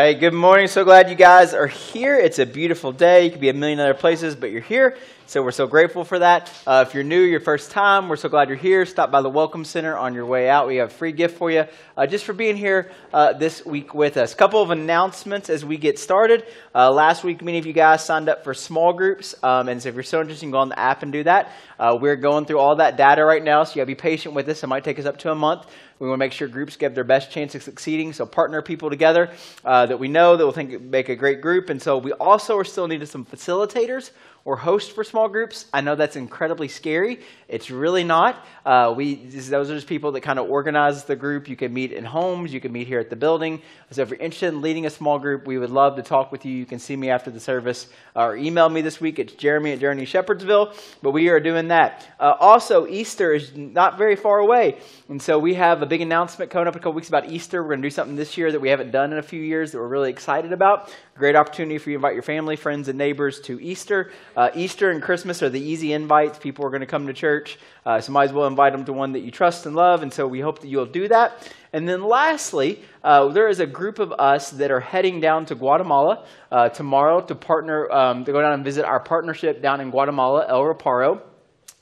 right, good morning. So glad you guys are here. It's a beautiful day. You could be a million other places, but you're here. So we're so grateful for that. Uh, if you're new, your first time, we're so glad you're here. Stop by the Welcome Center on your way out. We have a free gift for you uh, just for being here uh, this week with us. Couple of announcements as we get started. Uh, last week, many of you guys signed up for small groups. Um, and so if you're so interested, you can go on the app and do that. Uh, we're going through all that data right now, so you got to be patient with us. It might take us up to a month. We want to make sure groups get their best chance of succeeding. So partner people together uh, that we know that will think make a great group. And so we also are still needed some facilitators or host for small groups. I know that's incredibly scary. It's really not. Uh, we those are just people that kind of organize the group. You can meet in homes. You can meet here at the building. So if you're interested in leading a small group, we would love to talk with you. You can see me after the service or email me this week. It's Jeremy at Journey Shepherdsville. But we are doing that. Uh, also, Easter is not very far away, and so we have a big announcement coming up in a couple weeks about Easter. We're going to do something this year that we haven't done in a few years that we're really excited about. Great opportunity for you to invite your family, friends, and neighbors to Easter. Uh, Easter and Christmas are the easy invites. People are going to come to church, uh, so might as well invite them to one that you trust and love. And so we hope that you'll do that. And then lastly, uh, there is a group of us that are heading down to Guatemala uh, tomorrow to partner, um, to go down and visit our partnership down in Guatemala, El Reparo.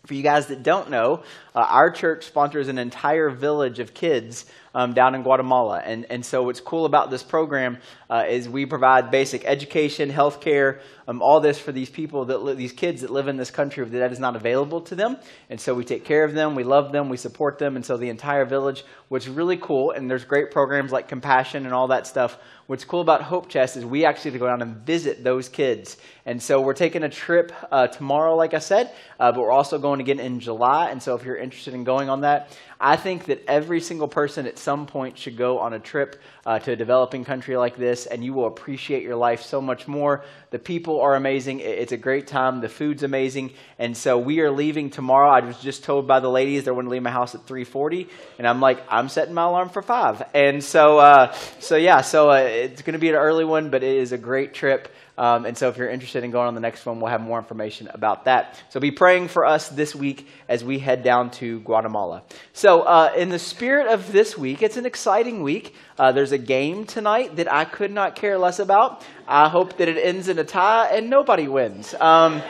For you guys that don't know, uh, our church sponsors an entire village of kids um, down in Guatemala. And, and so, what's cool about this program uh, is we provide basic education, health care, um, all this for these people, that li- these kids that live in this country that is not available to them. And so, we take care of them, we love them, we support them. And so, the entire village, is really cool, and there's great programs like Compassion and all that stuff. What's cool about Hope Chest is we actually go down and visit those kids. And so, we're taking a trip uh, tomorrow, like I said, uh, but we're also going again in July. And so, if you're interested in going on that, I think that every single person at some point should go on a trip uh, to a developing country like this, and you will appreciate your life so much more. The people are amazing. It's a great time. The food's amazing. And so we are leaving tomorrow. I was just told by the ladies they're going to leave my house at 3:40, and I'm like, I'm setting my alarm for five. And so, uh, so yeah, so uh, it's going to be an early one, but it is a great trip. Um, and so, if you're interested in going on the next one, we'll have more information about that. So, be praying for us this week as we head down to Guatemala. So, uh, in the spirit of this week, it's an exciting week. Uh, there's a game tonight that I could not care less about. I hope that it ends in a tie and nobody wins. Um,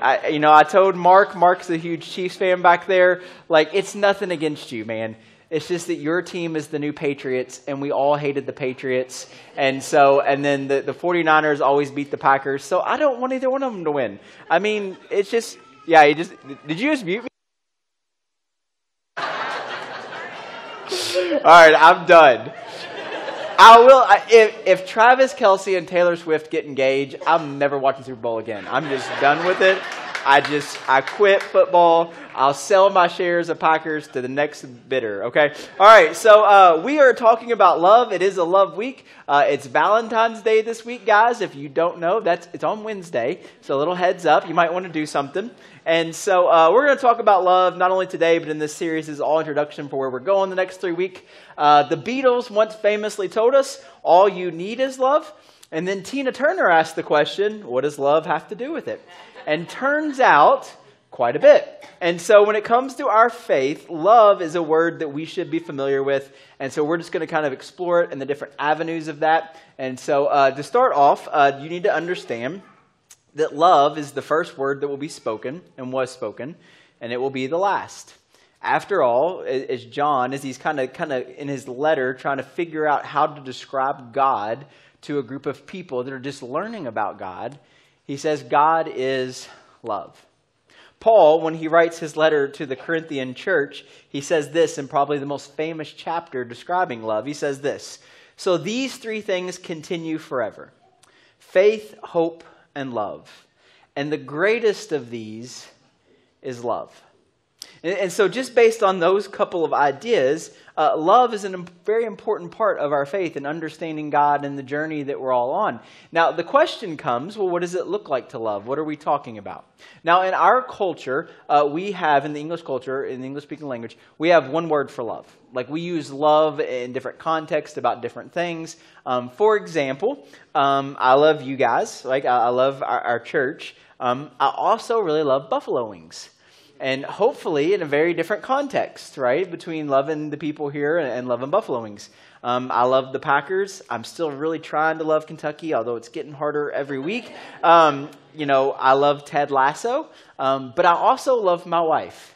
I, you know, I told Mark, Mark's a huge Chiefs fan back there, like, it's nothing against you, man. It's just that your team is the new Patriots, and we all hated the Patriots. And so, and then the, the 49ers always beat the Packers. So I don't want either one of them to win. I mean, it's just, yeah, you just, did you just mute me? all right, I'm done. I will. I, if, if Travis Kelce and Taylor Swift get engaged, I'm never watching Super Bowl again. I'm just done with it. I just, I quit football. I'll sell my shares of Packers to the next bidder, okay? All right, so uh, we are talking about love. It is a love week. Uh, it's Valentine's Day this week, guys. If you don't know, that's it's on Wednesday. So a little heads up, you might want to do something. And so uh, we're going to talk about love not only today, but in this series is all introduction for where we're going the next three weeks. Uh, the Beatles once famously told us, all you need is love. And then Tina Turner asked the question, what does love have to do with it? And turns out, quite a bit. And so when it comes to our faith, love is a word that we should be familiar with. And so we're just going to kind of explore it and the different avenues of that. And so uh, to start off, uh, you need to understand that love is the first word that will be spoken and was spoken, and it will be the last. After all, as John, as he's kind of kind of in his letter trying to figure out how to describe God to a group of people that are just learning about God, he says, God is love. Paul, when he writes his letter to the Corinthian church, he says this in probably the most famous chapter describing love. He says this So these three things continue forever faith, hope, and love. And the greatest of these is love. And, so, just based on those couple of ideas, uh, love is a very important part of our faith and understanding God and the journey that we're all on. Now, the question comes well, what does it look like to love? What are we talking about? Now, in our culture, uh, we have, in the English culture, in the English speaking language, we have one word for love. Like we use love in different contexts about different things. Um, for example, um, I love you guys. Like I, I love our, our church. Um, I also really love buffalo wings and hopefully in a very different context, right? Between loving the people here and, loving buffalo wings. Um, I love the Packers. I'm still really trying to love Kentucky, although it's getting harder every week. Um, you know, I love Ted Lasso, um, but I also love my wife.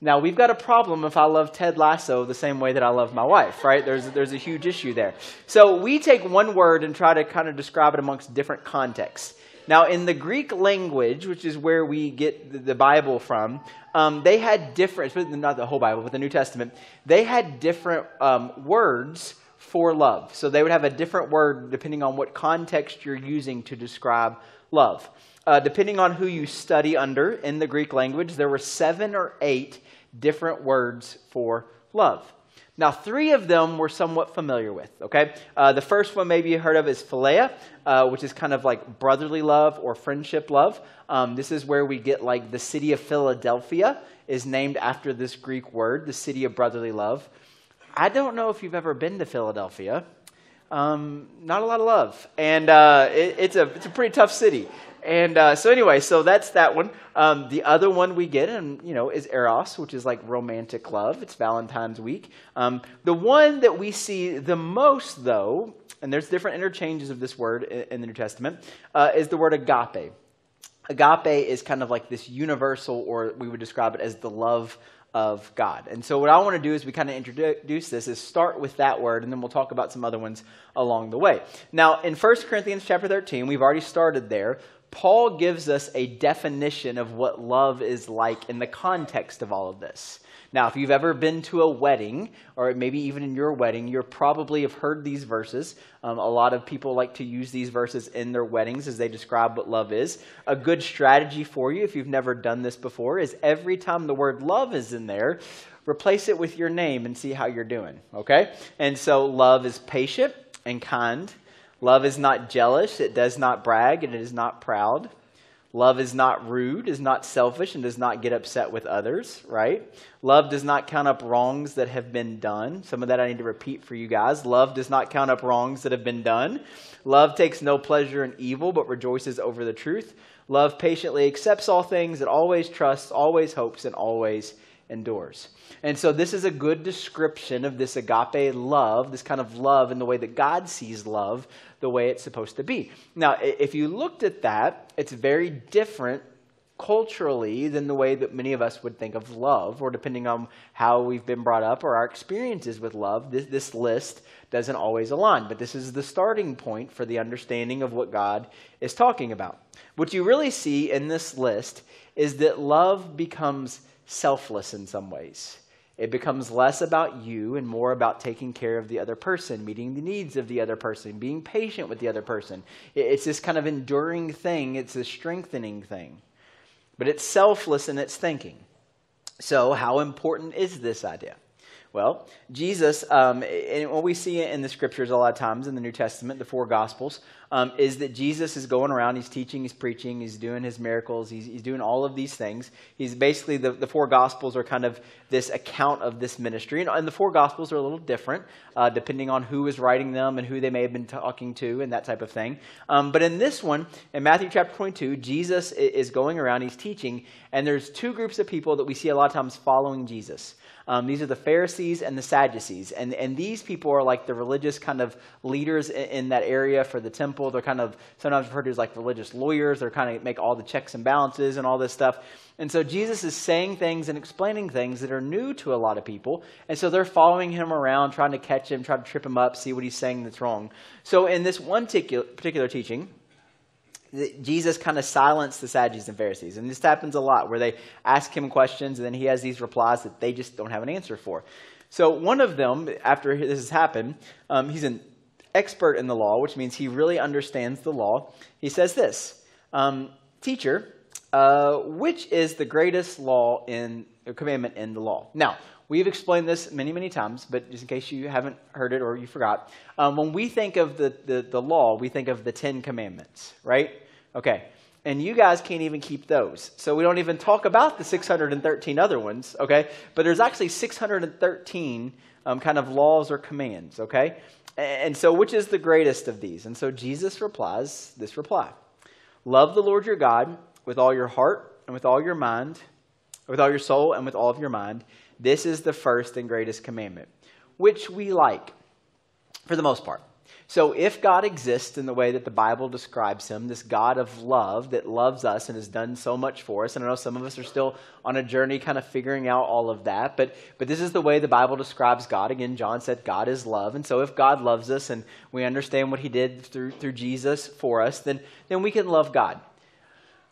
Now, we've got a problem if I love Ted Lasso the same way that I love my wife, right? There's, there's a huge issue there. So we take one word and try to kind of describe it amongst different contexts. Now, in the Greek language, which is where we get the Bible from, um, they had different, not the whole Bible, but the New Testament, they had different um, words for love. So they would have a different word depending on what context you're using to describe love. Uh, depending on who you study under in the Greek language, there were seven or eight different words for love. Now, three of them we're somewhat familiar with, okay? Uh, the first one maybe you heard of is philia, uh, which is kind of like brotherly love or friendship love. Um, this is where we get like the city of Philadelphia is named after this Greek word, the city of brotherly love. I don't know if you've ever been to Philadelphia. Um, not a lot of love, and uh, it, it's a it's a pretty tough city. And uh, so anyway, so that's that one. Um, the other one we get, and you know, is eros, which is like romantic love. It's Valentine's week. Um, the one that we see the most, though, and there's different interchanges of this word in, the New Testament, uh, is the word agape. Agape is kind of like this universal, or we would describe it as the love of God. And so what I want to do is we kind of introduce this is start with that word and then we'll talk about some other ones along the way. Now, in 1 Corinthians chapter 13, we've already started there. Paul gives us a definition of what love is like in the context of all of this. Now, if you've ever been to a wedding, or maybe even in your wedding, you probably have heard these verses. Um, a lot of people like to use these verses in their weddings as they describe what love is. A good strategy for you, if you've never done this before, is every time the word love is in there, replace it with your name and see how you're doing, okay? And so, love is patient and kind. Love is not jealous, it does not brag, and it is not proud. Love is not rude, is not selfish, and does not get upset with others, right? Love does not count up wrongs that have been done. Some of that I need to repeat for you guys. Love does not count up wrongs that have been done. Love takes no pleasure in evil, but rejoices over the truth. Love patiently accepts all things, it always trusts, always hopes, and always endures. And so, this is a good description of this agape love, this kind of love in the way that God sees love, the way it's supposed to be. Now, if you looked at that, it's very different culturally than the way that many of us would think of love, or depending on how we've been brought up or our experiences with love, this, this list doesn't always align. But this is the starting point for the understanding of what God is talking about. What you really see in this list is that love becomes selfless in some ways. It becomes less about you and more about taking care of the other person, meeting the needs of the other person, being patient with the other person. It's this kind of enduring thing, it's a strengthening thing. But it's selfless in its thinking. So, how important is this idea? Well, Jesus, um, and what we see in the scriptures a lot of times in the New Testament, the four Gospels, um, is that Jesus is going around, he's teaching, he's preaching, he's doing his miracles, he's, he's doing all of these things. He's basically, the, the four Gospels are kind of this account of this ministry. And, and the four Gospels are a little different, uh, depending on who is writing them and who they may have been talking to and that type of thing. Um, but in this one, in Matthew chapter 22, Jesus is going around, he's teaching, and there's two groups of people that we see a lot of times following Jesus. Um, these are the Pharisees and the Sadducees. And, and these people are like the religious kind of leaders in, in that area for the temple. They're kind of sometimes referred to as like religious lawyers. They're kind of make all the checks and balances and all this stuff. And so Jesus is saying things and explaining things that are new to a lot of people. And so they're following him around, trying to catch him, trying to trip him up, see what he's saying that's wrong. So in this one particular teaching, Jesus kind of silenced the Sadducees and Pharisees. And this happens a lot where they ask him questions and then he has these replies that they just don't have an answer for. So one of them, after this has happened, um, he's an expert in the law, which means he really understands the law. He says this um, Teacher, uh, which is the greatest law in commandment in the law? Now, We've explained this many, many times, but just in case you haven't heard it or you forgot, um, when we think of the, the, the law, we think of the Ten Commandments, right? Okay. And you guys can't even keep those. So we don't even talk about the 613 other ones, okay? But there's actually 613 um, kind of laws or commands, okay? And so which is the greatest of these? And so Jesus replies this reply Love the Lord your God with all your heart and with all your mind, with all your soul and with all of your mind this is the first and greatest commandment, which we like. for the most part. So, if God exists in the way that the Bible describes him, this God of love that loves us and has done so much for us, and I know some of us are still on a journey kind of figuring out all of that, but, but this is the way the Bible describes God. Again, John said God is love. And so, if God loves us and we understand what he did through, through Jesus for us, then, then we can love God.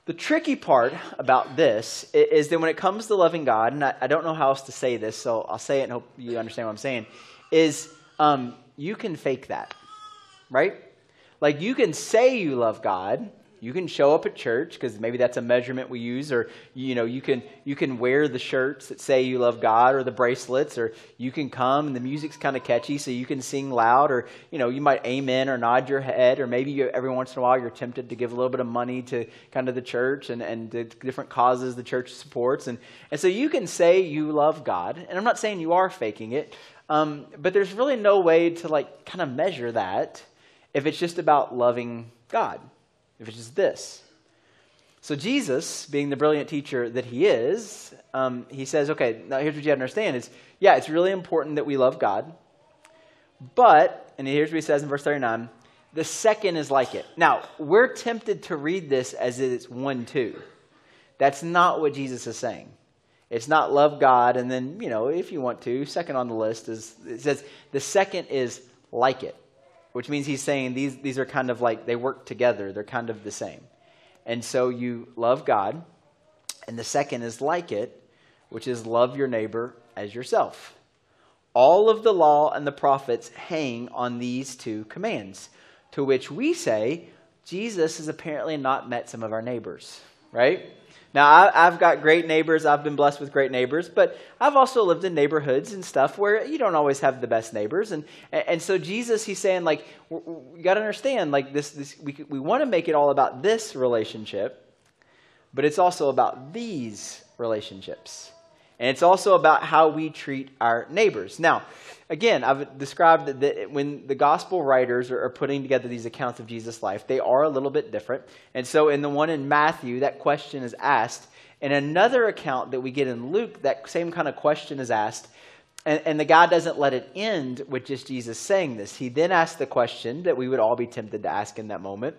The tricky part about this is that when it comes to loving God, and I, don't know how else to say this, so I'll say it and hope you understand what I'm saying, is um, you can fake that right? Like you can say you love God, you can show up at church because maybe that's a measurement we use or you know you can you can wear the shirts that say you love god or the bracelets or you can come and the music's kind of catchy so you can sing loud or you know you might amen or nod your head or maybe you, every once in a while you're tempted to give a little bit of money to kind of the church and, and the different causes the church supports. And, and so you can say you love god and i'm not saying you are faking it um, but there's really no way to like kind of measure that if it's just about loving God, if it's just this. So, Jesus, being the brilliant teacher that he is, um, he says, okay, now here's what you have to understand is, yeah, it's really important that we love God, but, and here's what he says in verse 39, the second is like it. Now, we're tempted to read this as if it's 1 2. That's not what Jesus is saying. It's not love God, and then, you know, if you want to, second on the list is, it says, the second is like it which means he's saying these, these are kind of like they work together, they're kind of the same. And so you love God, and the second is like it, which is love your neighbor as yourself. All of the law and the prophets hang on these two commands, to which we say Jesus has apparently not met some of our neighbors, right? Now, I, have got great neighbors. I've been blessed with great neighbors, but I've also lived in neighborhoods and stuff where you don't always have the best neighbors. And, and so Jesus, he's saying, like, you got to understand, like, this, this we, we want to make it all about this relationship, but it's also about these relationships. And it's also about how we treat our neighbors. Now, again, I've described that when the gospel writers are putting together these accounts of Jesus' life, they are a little bit different. And so in the one in Matthew, that question is asked. In another account that we get in Luke, that same kind of question is asked. And, and the guy doesn't let it end with just Jesus saying this. He then asks the question that we would all be tempted to ask in that moment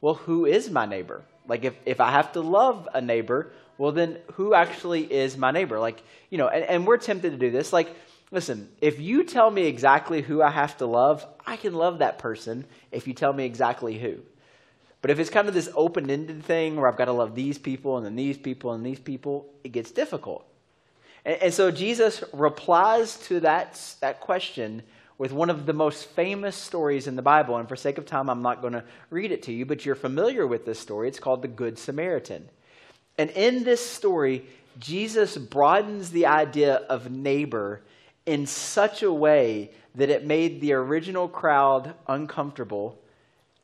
well, who is my neighbor? Like, if, if I have to love a neighbor, well, then who actually is my neighbor? Like, you know, and, and we're tempted to do this. Like, listen, if you tell me exactly who I have to love, I can love that person if you tell me exactly who. But if it's kind of this open ended thing where I've got to love these people and then these people and these people, it gets difficult. And, and, so Jesus replies to that, that question with one of the most famous stories in the Bible. And for sake of time, I'm not going to read it to you, but you're familiar with this story. It's called the Good Samaritan. And in this story, Jesus broadens the idea of neighbor in such a way that it made the original crowd uncomfortable,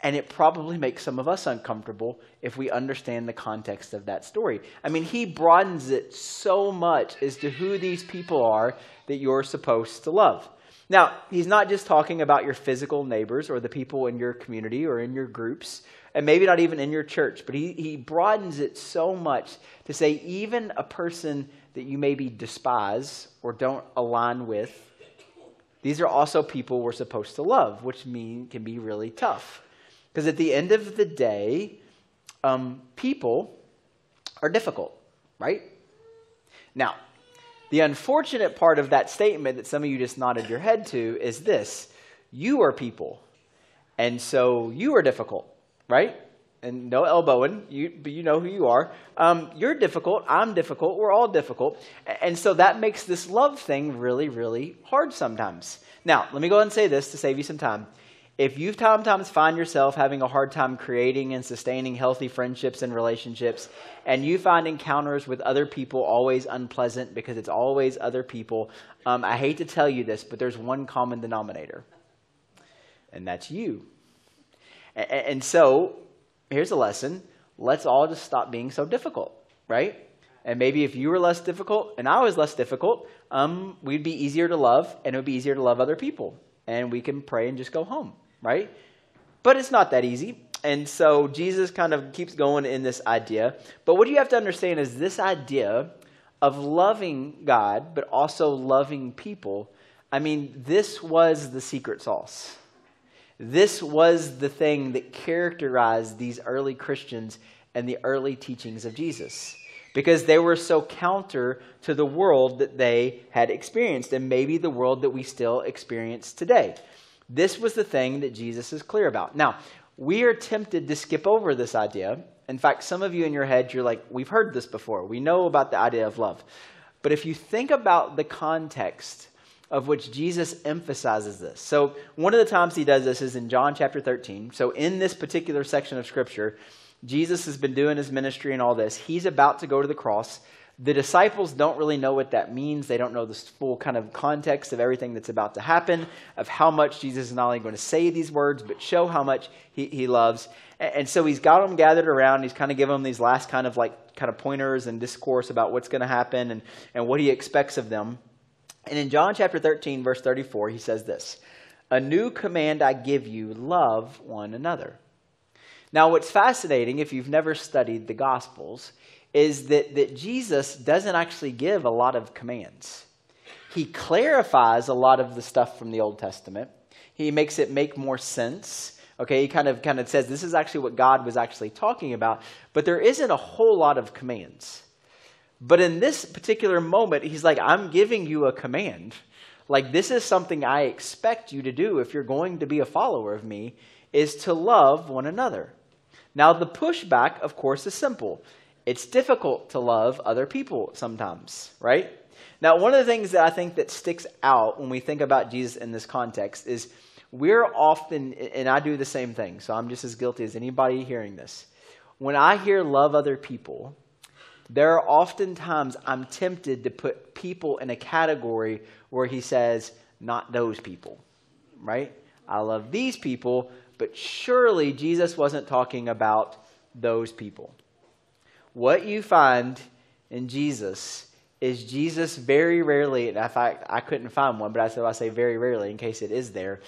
and it probably makes some of us uncomfortable if we understand the context of that story. I mean, he broadens it so much as to who these people are that you're supposed to love. Now, he's not just talking about your physical neighbors or the people in your community or in your groups and maybe not even in your church, but he, he broadens it so much to say even a person that you maybe despise or don't align with, these are also people we're supposed to love, which mean can be really tough. Because at the end of the day, um, people are difficult, right? Now, the unfortunate part of that statement that some of you just nodded your head to is this you are people, and so you are difficult right? And no elbowing, you, but you know who you are. Um, you're difficult. I'm difficult. We're all difficult. And so that makes this love thing really, really hard sometimes. Now, let me go ahead and say this to save you some time. If you sometimes find yourself having a hard time creating and sustaining healthy friendships and relationships, and you find encounters with other people always unpleasant because it's always other people, um, I hate to tell you this, but there's one common denominator, and that's you. And so, here's a lesson let's all just stop being so difficult, right? And maybe if you were less difficult and I was less difficult, um, we'd be easier to love and it would be easier to love other people. And we can pray and just go home, right? But it's not that easy. And so Jesus kind of keeps going in this idea. But what you have to understand is this idea of loving God, but also loving people. I mean, this was the secret sauce This was the thing that characterized these early Christians and the early teachings of Jesus because they were so counter to the world that they had experienced and maybe the world that we still experience today. This was the thing that Jesus is clear about. Now, we are tempted to skip over this idea. In fact, some of you in your head, you're like, we've heard this before. We know about the idea of love. But if you think about the context of which Jesus emphasizes this. So, one of the times he does this is in John chapter 13. So, in this particular section of scripture, Jesus has been doing his ministry and all this. He's about to go to the cross. The disciples don't really know what that means. They don't know the full kind of context of everything that's about to happen, of how much Jesus is not only going to say these words, but show how much he, he loves. And, and so he's got them gathered around. He's kind of giving them these last kind of like kind of pointers and discourse about what's going to happen and, and what he expects of them. And in John chapter 13, verse 34, he says this A new command I give you love one another. Now, what's fascinating, if you've never studied the Gospels, is that, that Jesus doesn't actually give a lot of commands. He clarifies a lot of the stuff from the Old Testament, he makes it make more sense. Okay, he kind of kind of says this is actually what God was actually talking about, but there isn't a whole lot of commands. But in this particular moment, he's like, I'm giving you a command. Like, this is something I expect you to do if you're going to be a follower of me, is to love one another. Now, the pushback, of course, is simple. It's difficult to love other people sometimes, right? Now, one of the things that I think that sticks out when we think about Jesus in this context is we're often, and I do the same thing, so I'm just as guilty as anybody hearing this. When I hear love other people, there are often times I'm tempted to put people in a category where he says, not those people, right? I love these people, but surely Jesus wasn't talking about those people. What you find in Jesus is Jesus very rarely, and in fact, I couldn't find one, but I said I say very rarely in case it is there,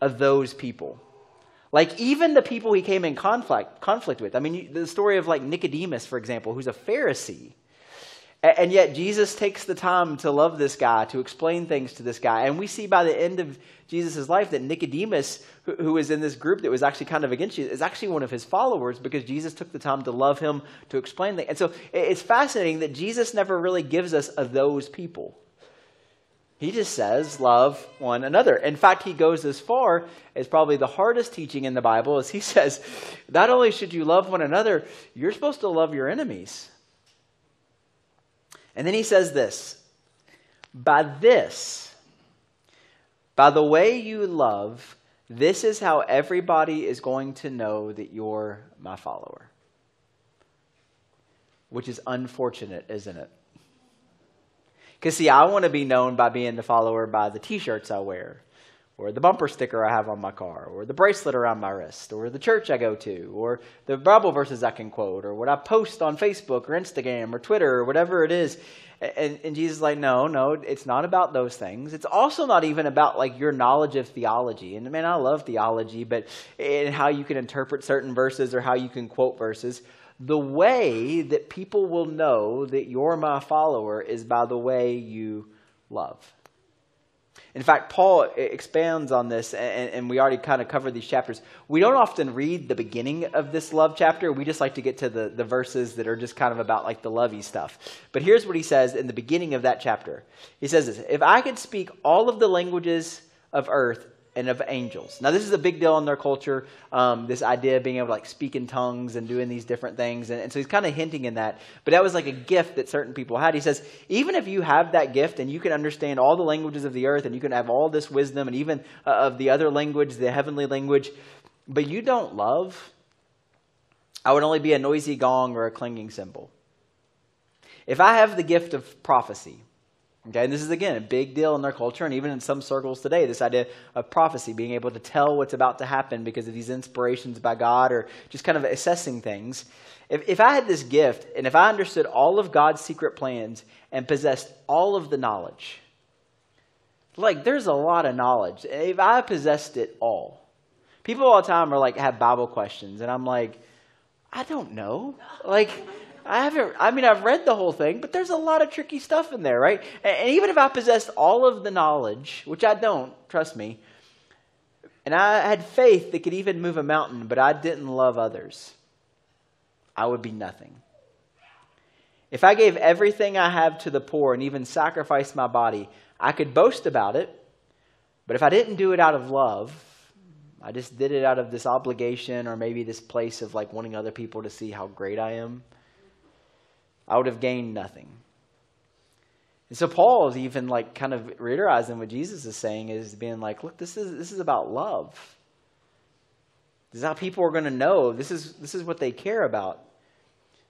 of those people. Like even the people he came in conflict, conflict with. I mean, the story of like Nicodemus, for example, who's a Pharisee. And yet Jesus takes the time to love this guy, to explain things to this guy. And we see by the end of Jesus' life that Nicodemus, who was in this group that was actually kind of against Jesus, is actually one of his followers because Jesus took the time to love him, to explain things. And so it's fascinating that Jesus never really gives us of those people. He just says, love one another. In fact, he goes as far as probably the hardest teaching in the Bible as he says, not only should you love one another, you're supposed to love your enemies. And then he says this By this, by the way you love, this is how everybody is going to know that you're my follower. Which is unfortunate, isn't it? Because, see, I want to be known by being the follower by the t shirts I wear, or the bumper sticker I have on my car, or the bracelet around my wrist, or the church I go to, or the Bible verses I can quote, or what I post on Facebook or Instagram or Twitter or whatever it is. And, and Jesus is like, no, no, it's not about those things. It's also not even about like your knowledge of theology. And man, I love theology, but and how you can interpret certain verses or how you can quote verses. The way that people will know that you're my follower is by the way you love. In fact, Paul expands on this, and, and, we already kind of covered these chapters. We don't often read the beginning of this love chapter. We just like to get to the, the verses that are just kind of about like the lovey stuff. But here's what he says in the beginning of that chapter He says this If I could speak all of the languages of earth and of angels. Now, this is a big deal in their culture, um, this idea of being able to like speak in tongues and doing these different things. And, and, so he's kind of hinting in that. But that was like a gift that certain people had. He says, even if you have that gift and you can understand all the languages of the earth and you can have all this wisdom and even uh, of the other language, the heavenly language, but you don't love, I would only be a noisy gong or a clanging cymbal. If I have the gift of prophecy, Okay, and this is again a big deal in their culture, and even in some circles today, this idea of prophecy, being able to tell what's about to happen because of these inspirations by God or just kind of assessing things. If, if I had this gift and if I understood all of God's secret plans and possessed all of the knowledge, like there's a lot of knowledge. If I possessed it all, people all the time are like have Bible questions, and I'm like, I don't know. Like, I haven't, I mean, I've read the whole thing, but there's a lot of tricky stuff in there, right? And even if I possessed all of the knowledge, which I don't, trust me, and I had faith that could even move a mountain, but I didn't love others, I would be nothing. If I gave everything I have to the poor and even sacrificed my body, I could boast about it. But if I didn't do it out of love, I just did it out of this obligation or maybe this place of like wanting other people to see how great I am, I would have gained nothing. And so Paul is even like kind of reiterizing what Jesus is saying is being like, look, this is this is about love. This is how people are going to know. This is this is what they care about.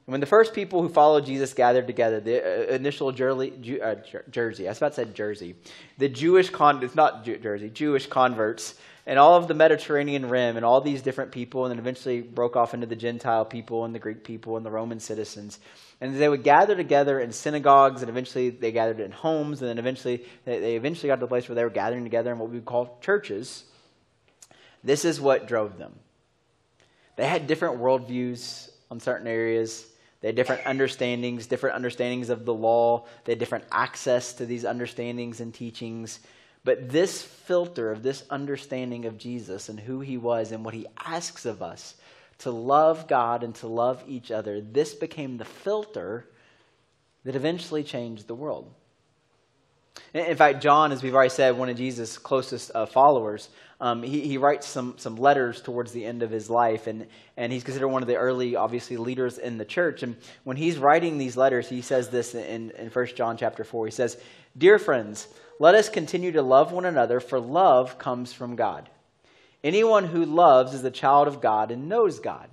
When the first people who followed Jesus gathered together, the uh, initial Jersey, uh, Jersey, I was about to say Jersey, the Jewish con, it's not Jersey, Jewish converts, and all of the Mediterranean rim, and all these different people, and then eventually broke off into the Gentile people, and the Greek people, and the Roman citizens. And they would gather together in synagogues, and eventually they gathered in homes, and then eventually they eventually got to the place where they were gathering together in what we would call churches. This is what drove them. They had different worldviews on certain areas they had different understandings, different understandings of the law. They had different access to these understandings and teachings. But this filter of this understanding of Jesus and who he was and what he asks of us to love God and to love each other, this became the filter that eventually changed the world. In fact, John, as we've already said, one of Jesus' closest uh, followers, um, he, he writes some, some letters towards the end of his life, and, and he's considered one of the early, obviously, leaders in the church. And when he's writing these letters, he says this in, in 1 John chapter 4. He says, Dear friends, let us continue to love one another, for love comes from God. Anyone who loves is a child of God and knows God.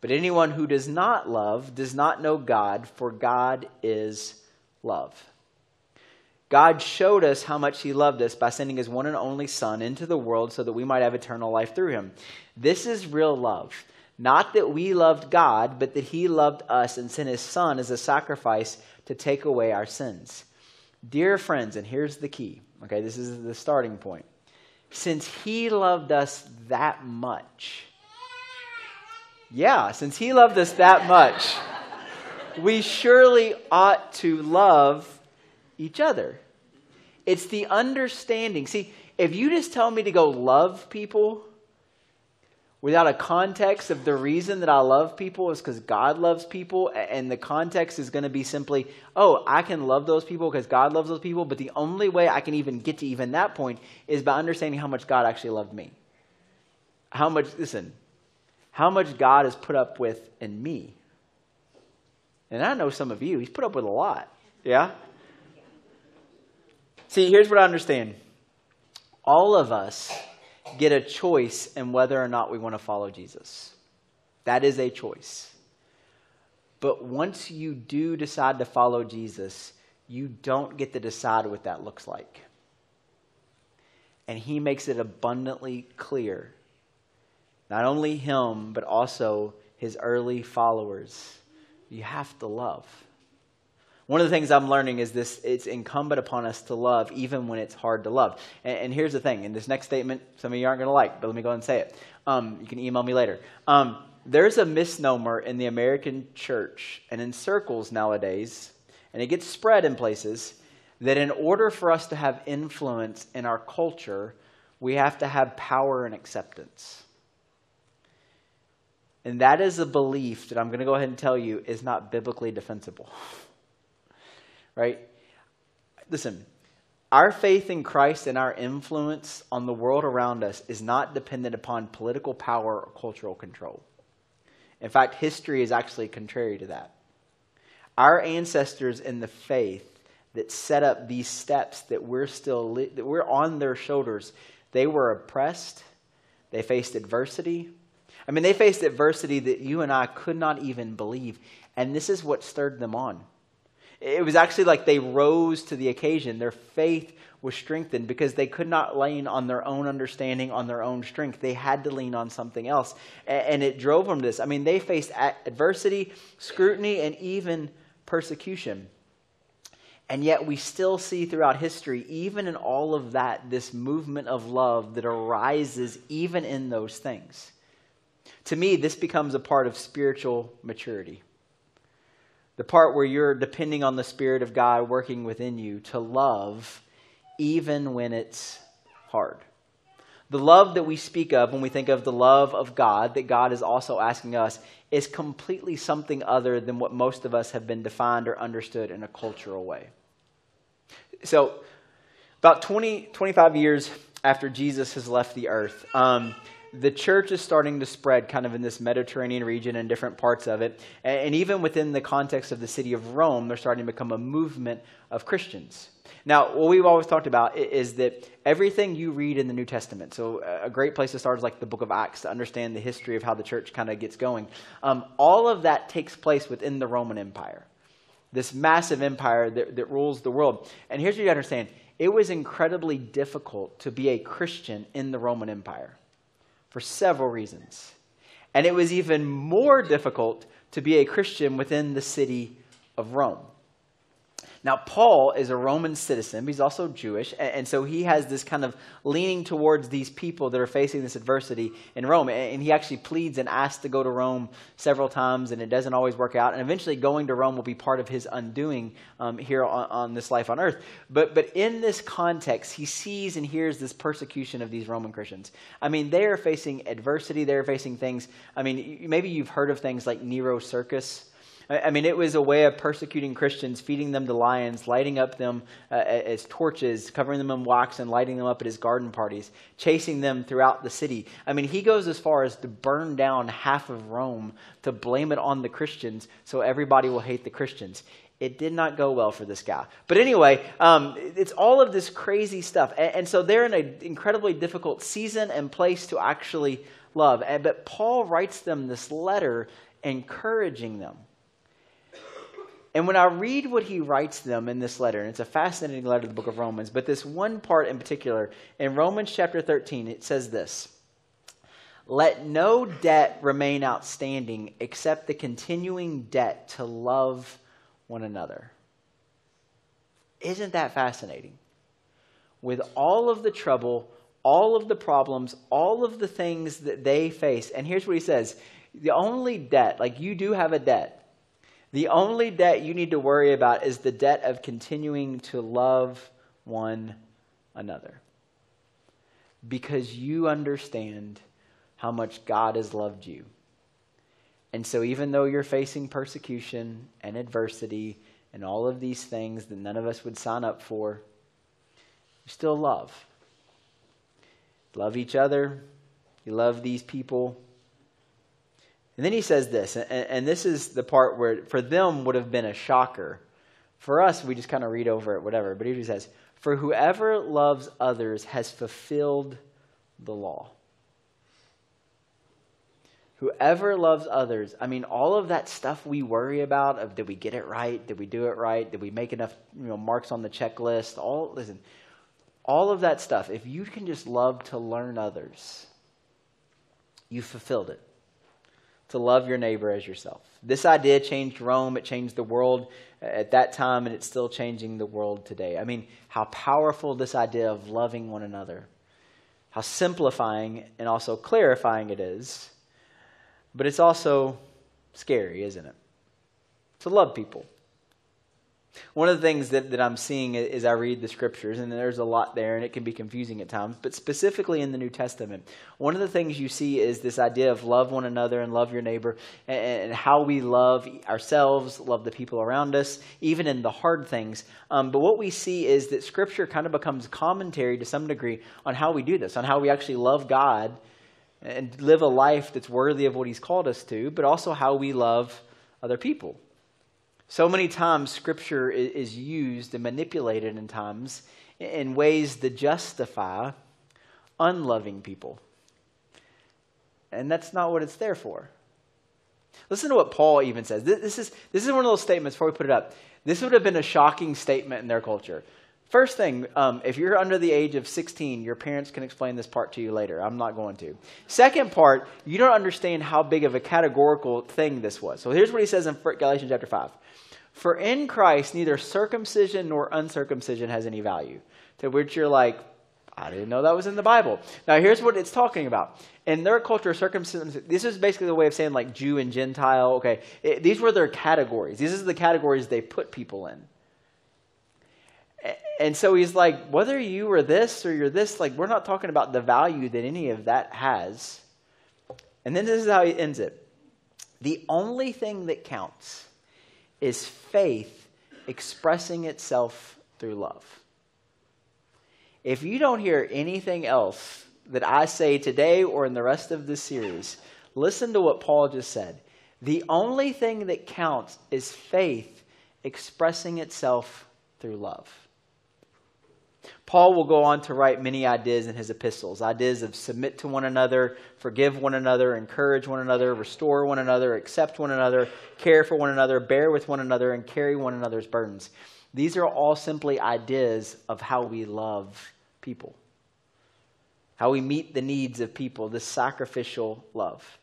But anyone who does not love does not know God, for God is love. God showed us how much He loved us by sending His one and only Son into the world so that we might have eternal life through Him. This is real love. Not that we loved God, but that He loved us and sent His Son as a sacrifice to take away our sins. Dear friends, and here's the key, okay, this is the starting point. Since He loved us that much, yeah, since He loved us that much, we surely ought to love each other. It's the understanding. See, if you just tell me to go love people without a context of the reason that I love people is because God loves people, and the context is going to be simply, oh, I can love those people because God loves those people, but the only way I can even get to even that point is by understanding how much God actually loved me. How much, listen, how much God has put up with in me. And I know some of you, He's put up with a lot. Yeah? See, here's what I understand all of us get a choice in whether or not we want to follow Jesus. That is a choice. But once you do decide to follow Jesus, you don't get to decide what that looks like. And he makes it abundantly clear. Not only him, but also his early followers. You have to love. One of the things I'm learning is this it's incumbent upon us to love even when it's hard to love. And, and here's the thing in this next statement, some of you aren't going to like, but let me go ahead and say it. Um, you can email me later. Um, there's a misnomer in the American church and in circles nowadays, and it gets spread in places, that in order for us to have influence in our culture, we have to have power and acceptance. And that is a belief that I'm going to go ahead and tell you is not biblically defensible. right? Listen, our faith in Christ and our influence on the world around us is not dependent upon political power or cultural control. In fact, history is actually contrary to that. Our ancestors in the faith that set up these steps that we're still that we're on their shoulders, they were oppressed, they faced adversity. I mean, they faced adversity that you and I could not even believe, and this is what stirred them on. It was actually like they rose to the occasion. Their faith was strengthened because they could not lean on their own understanding, on their own strength. They had to lean on something else. And it drove them to this. I mean, they faced adversity, scrutiny, and even persecution. And yet, we still see throughout history, even in all of that, this movement of love that arises even in those things. To me, this becomes a part of spiritual maturity the part where you're depending on the Spirit of God working within you to love even when it's hard. The love that we speak of when we think of the love of God, that God is also asking us, is completely something other than what most of us have been defined or understood in a cultural way. So, about 20, 25 years after Jesus has left the earth, um, the church is starting to spread kind of in this Mediterranean region and different parts of it. And, even within the context of the city of Rome, they're starting to become a movement of Christians. Now, what we've always talked about is that everything you read in the New Testament, so a great place to start is like the book of Acts to understand the history of how the church kind of gets going. Um, all of that takes place within the Roman Empire, this massive empire that, that rules the world. And here's what you understand it was incredibly difficult to be a Christian in the Roman Empire for several reasons. And it was even more difficult to be a Christian within the city of Rome. Now, Paul is a Roman citizen, but he's also Jewish, and, so he has this kind of leaning towards these people that are facing this adversity in Rome. And he actually pleads and asks to go to Rome several times, and it doesn't always work out. And eventually, going to Rome will be part of his undoing um, here on, on this life on earth. But, but in this context, he sees and hears this persecution of these Roman Christians. I mean, they are facing adversity, they're facing things. I mean, maybe you've heard of things like Nero Circus. I mean, it was a way of persecuting Christians, feeding them to lions, lighting up them uh, as torches, covering them in wax, and lighting them up at his garden parties, chasing them throughout the city. I mean, he goes as far as to burn down half of Rome to blame it on the Christians so everybody will hate the Christians. It did not go well for this guy. But anyway, um, it's all of this crazy stuff. And, and so they're in an incredibly difficult season and place to actually love. But Paul writes them this letter encouraging them. And when I read what he writes them in this letter, and it's a fascinating letter the book of Romans, but this one part in particular, in Romans chapter 13, it says this Let no debt remain outstanding except the continuing debt to love one another. Isn't that fascinating? With all of the trouble, all of the problems, all of the things that they face, and here's what he says the only debt, like you do have a debt the only debt you need to worry about is the debt of continuing to love one another. Because you understand how much God has loved you. And so, even though you're facing persecution and adversity and all of these things that none of us would sign up for, you still love. Love each other. You love these people. And then he says this, and, and this is the part where for them would have been a shocker. For us, we just kind of read over it, whatever. But he says, For whoever loves others has fulfilled the law. Whoever loves others, I mean, all of that stuff we worry about of did we get it right? Did we do it right? Did we make enough you know, marks on the checklist? All listen, all of that stuff, if you can just love to learn others, you fulfilled it to love your neighbor as yourself. This idea changed Rome, it changed the world uh, at that time, and it's still changing the world today. I mean, how powerful this idea of loving one another, how simplifying and also clarifying it is, but it's also scary, isn't it? To love people. One of the things that, that I'm seeing as I read the scriptures, and there's a lot there, and it can be confusing at times, but specifically in the New Testament, one of the things you see is this idea of love one another and love your neighbor, and, and how we love ourselves, love the people around us, even in the hard things. Um, but what we see is that scripture kind of becomes commentary to some degree on how we do this, on how we actually love God and live a life that's worthy of what He's called us to, but also how we love other people. So many times, Scripture is used and manipulated in times in ways that justify unloving people. And that's not what it's there for. Listen to what Paul even says. This is, this is one of those statements, before we put it up. This would have been a shocking statement in their culture. First thing, um, if you're under the age of 16, your parents can explain this part to you later. I'm not going to. Second part, you don't understand how big of a categorical thing this was. So here's what he says in Galatians chapter 5. For in Christ, neither circumcision nor uncircumcision has any value. To which you're like, I didn't know that was in the Bible. Now, here's what it's talking about. In their culture, circumcision, this is basically the way of saying like Jew and Gentile. Okay, it, these were their categories. These are the categories they put people in. And so he's like, whether you are this or you're this, like, we're not talking about the value that any of that has. And then this is how he ends it the only thing that counts is faith expressing itself through love. If you don't hear anything else that I say today or in the rest of this series, listen to what Paul just said. The only thing that counts is faith expressing itself through love. Paul will go on to write many ideas in his epistles ideas of submit to one another, forgive one another, encourage one another, restore one another, accept one another, care for one another, bear with one another, and carry one another's burdens. These are all simply ideas of how we love people, how we meet the needs of people, this sacrificial love.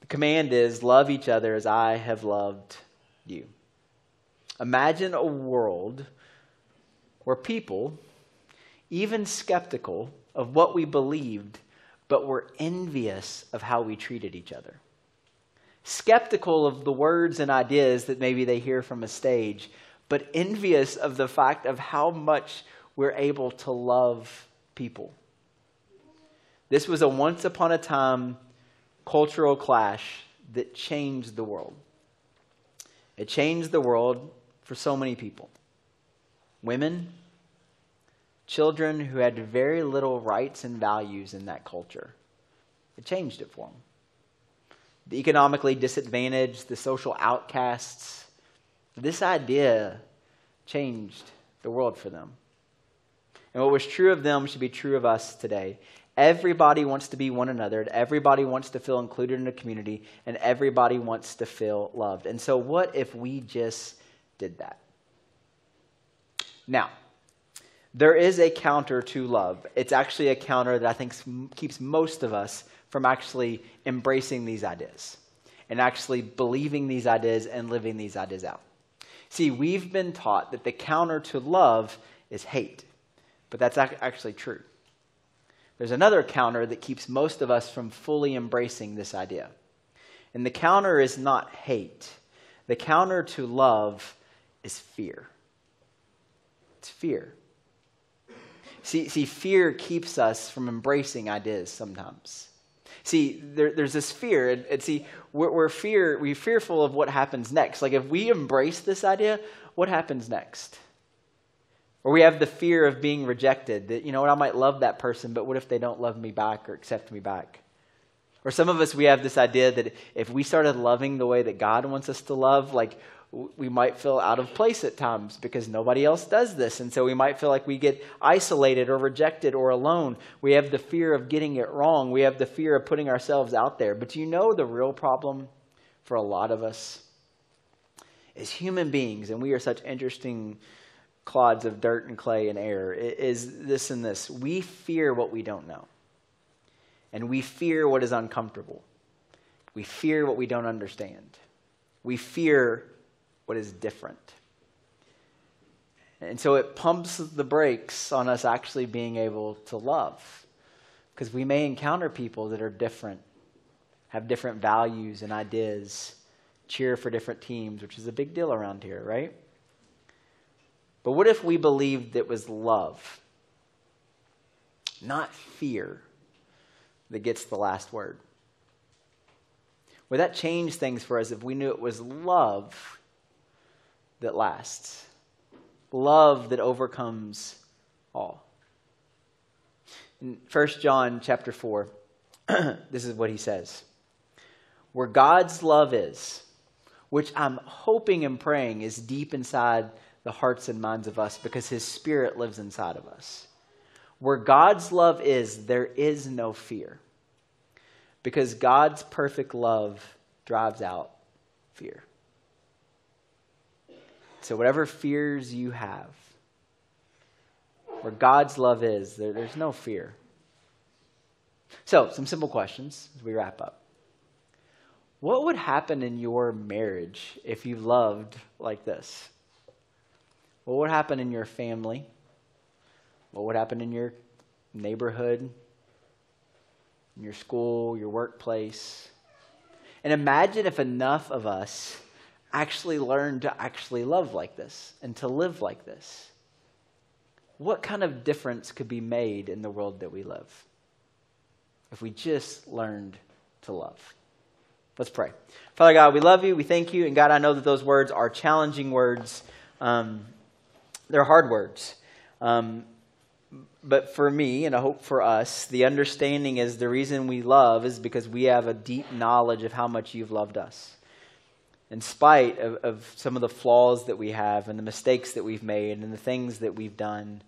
The command is love each other as I have loved you. Imagine a world were people, even skeptical of what we believed, but were envious of how we treated each other. Skeptical of the words and ideas that maybe they hear from a stage, but envious of the fact of how much we're able to love people. This was a once upon a time cultural clash that changed the world. It changed the world for so many people women, children who had very little rights and values in that culture. It changed it for them. The economically disadvantaged, the social outcasts, this idea changed the world for them. And what was true of them should be true of us today. Everybody wants to be one another. Everybody wants to feel included in a community, and everybody wants to feel loved. And so, what if we just did that? Now, there is a counter to love. It's actually a counter that I think keeps most of us from actually embracing these ideas and actually believing these ideas and living these ideas out. See, we've been taught that the counter to love is hate, but that's actually true. There's another counter that keeps most of us from fully embracing this idea. And the counter is not hate, the counter to love is fear. It's fear. See, see, fear keeps us from embracing ideas sometimes. See, there, there's this fear, and, and see, we're, we're, fear, we're fearful of what happens next. Like, if we embrace this idea, what happens next? Or we have the fear of being rejected, that, you know what, I might love that person, but what if they don't love me back or accept me back? Or some of us, we have this idea that if we started loving the way that God wants us to love, like we might feel out of place at times because nobody else does this. And so we might feel like we get isolated or rejected or alone. We have the fear of getting it wrong. We have the fear of putting ourselves out there. But you know the real problem for a lot of us? As human beings, and we are such interesting clods of dirt and clay and air, is this and this. We fear what we don't know. And we fear what is uncomfortable. We fear what we don't understand. We fear what is different. And so it pumps the brakes on us actually being able to love. Because we may encounter people that are different, have different values and ideas, cheer for different teams, which is a big deal around here, right? But what if we believed it was love, not fear, that gets the last word? Would that change things for us if we knew it was love that lasts, love that overcomes all. In 1 John chapter 4, this is what he says. Where God's love is, which I'm hoping and praying is deep inside the hearts and minds of us because his spirit lives inside of us. Where God's love is, there is no fear because God's perfect love drives out fear. So, whatever fears you have, where God's love is, there, there's no fear. So, some simple questions as we wrap up. What would happen in your marriage if you loved like this? What would happen in your family? What would happen in your neighborhood, in your school, your workplace? And imagine if enough of us actually learn to actually love like this and to live like this? What kind of difference could be made in the world that we live if we just learned to love? Let's pray. Father God, we love you. We thank you. And God, I know that those words are challenging words. Um, they're hard words. Um, but for me, and I hope for us, the understanding is the reason we love is because we have a deep knowledge of how much you've loved us. In spite of, of some of the flaws that we have and the mistakes that we've made and the things that we've done,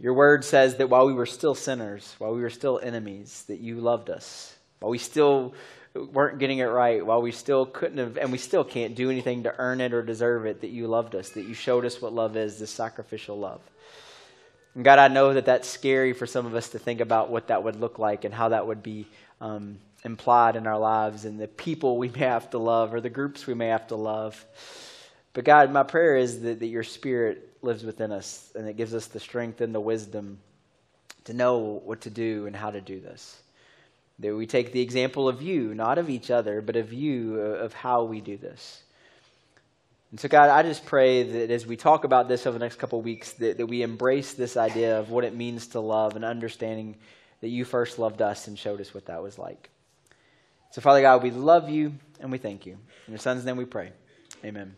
your word says that while we were still sinners, while we were still enemies, that you loved us. While we still weren't getting it right, while we still couldn't have, and we still can't do anything to earn it or deserve it, that you loved us, that you showed us what love is, this sacrificial love. And God, I know that that's scary for some of us to think about what that would look like and how that would be um, implied in our lives and the people we may have to love or the groups we may have to love. But God, my prayer is that, that your spirit lives within us and it gives us the strength and the wisdom to know what to do and how to do this. That we take the example of you, not of each other, but of you, uh, of how we do this. And so, God, I just pray that as we talk about this over the next couple of weeks, that, that we embrace this idea of what it means to love and understanding that you first loved us and showed us what that was like. So, Father God, we love you and we thank you. In your Son's name we pray. Amen.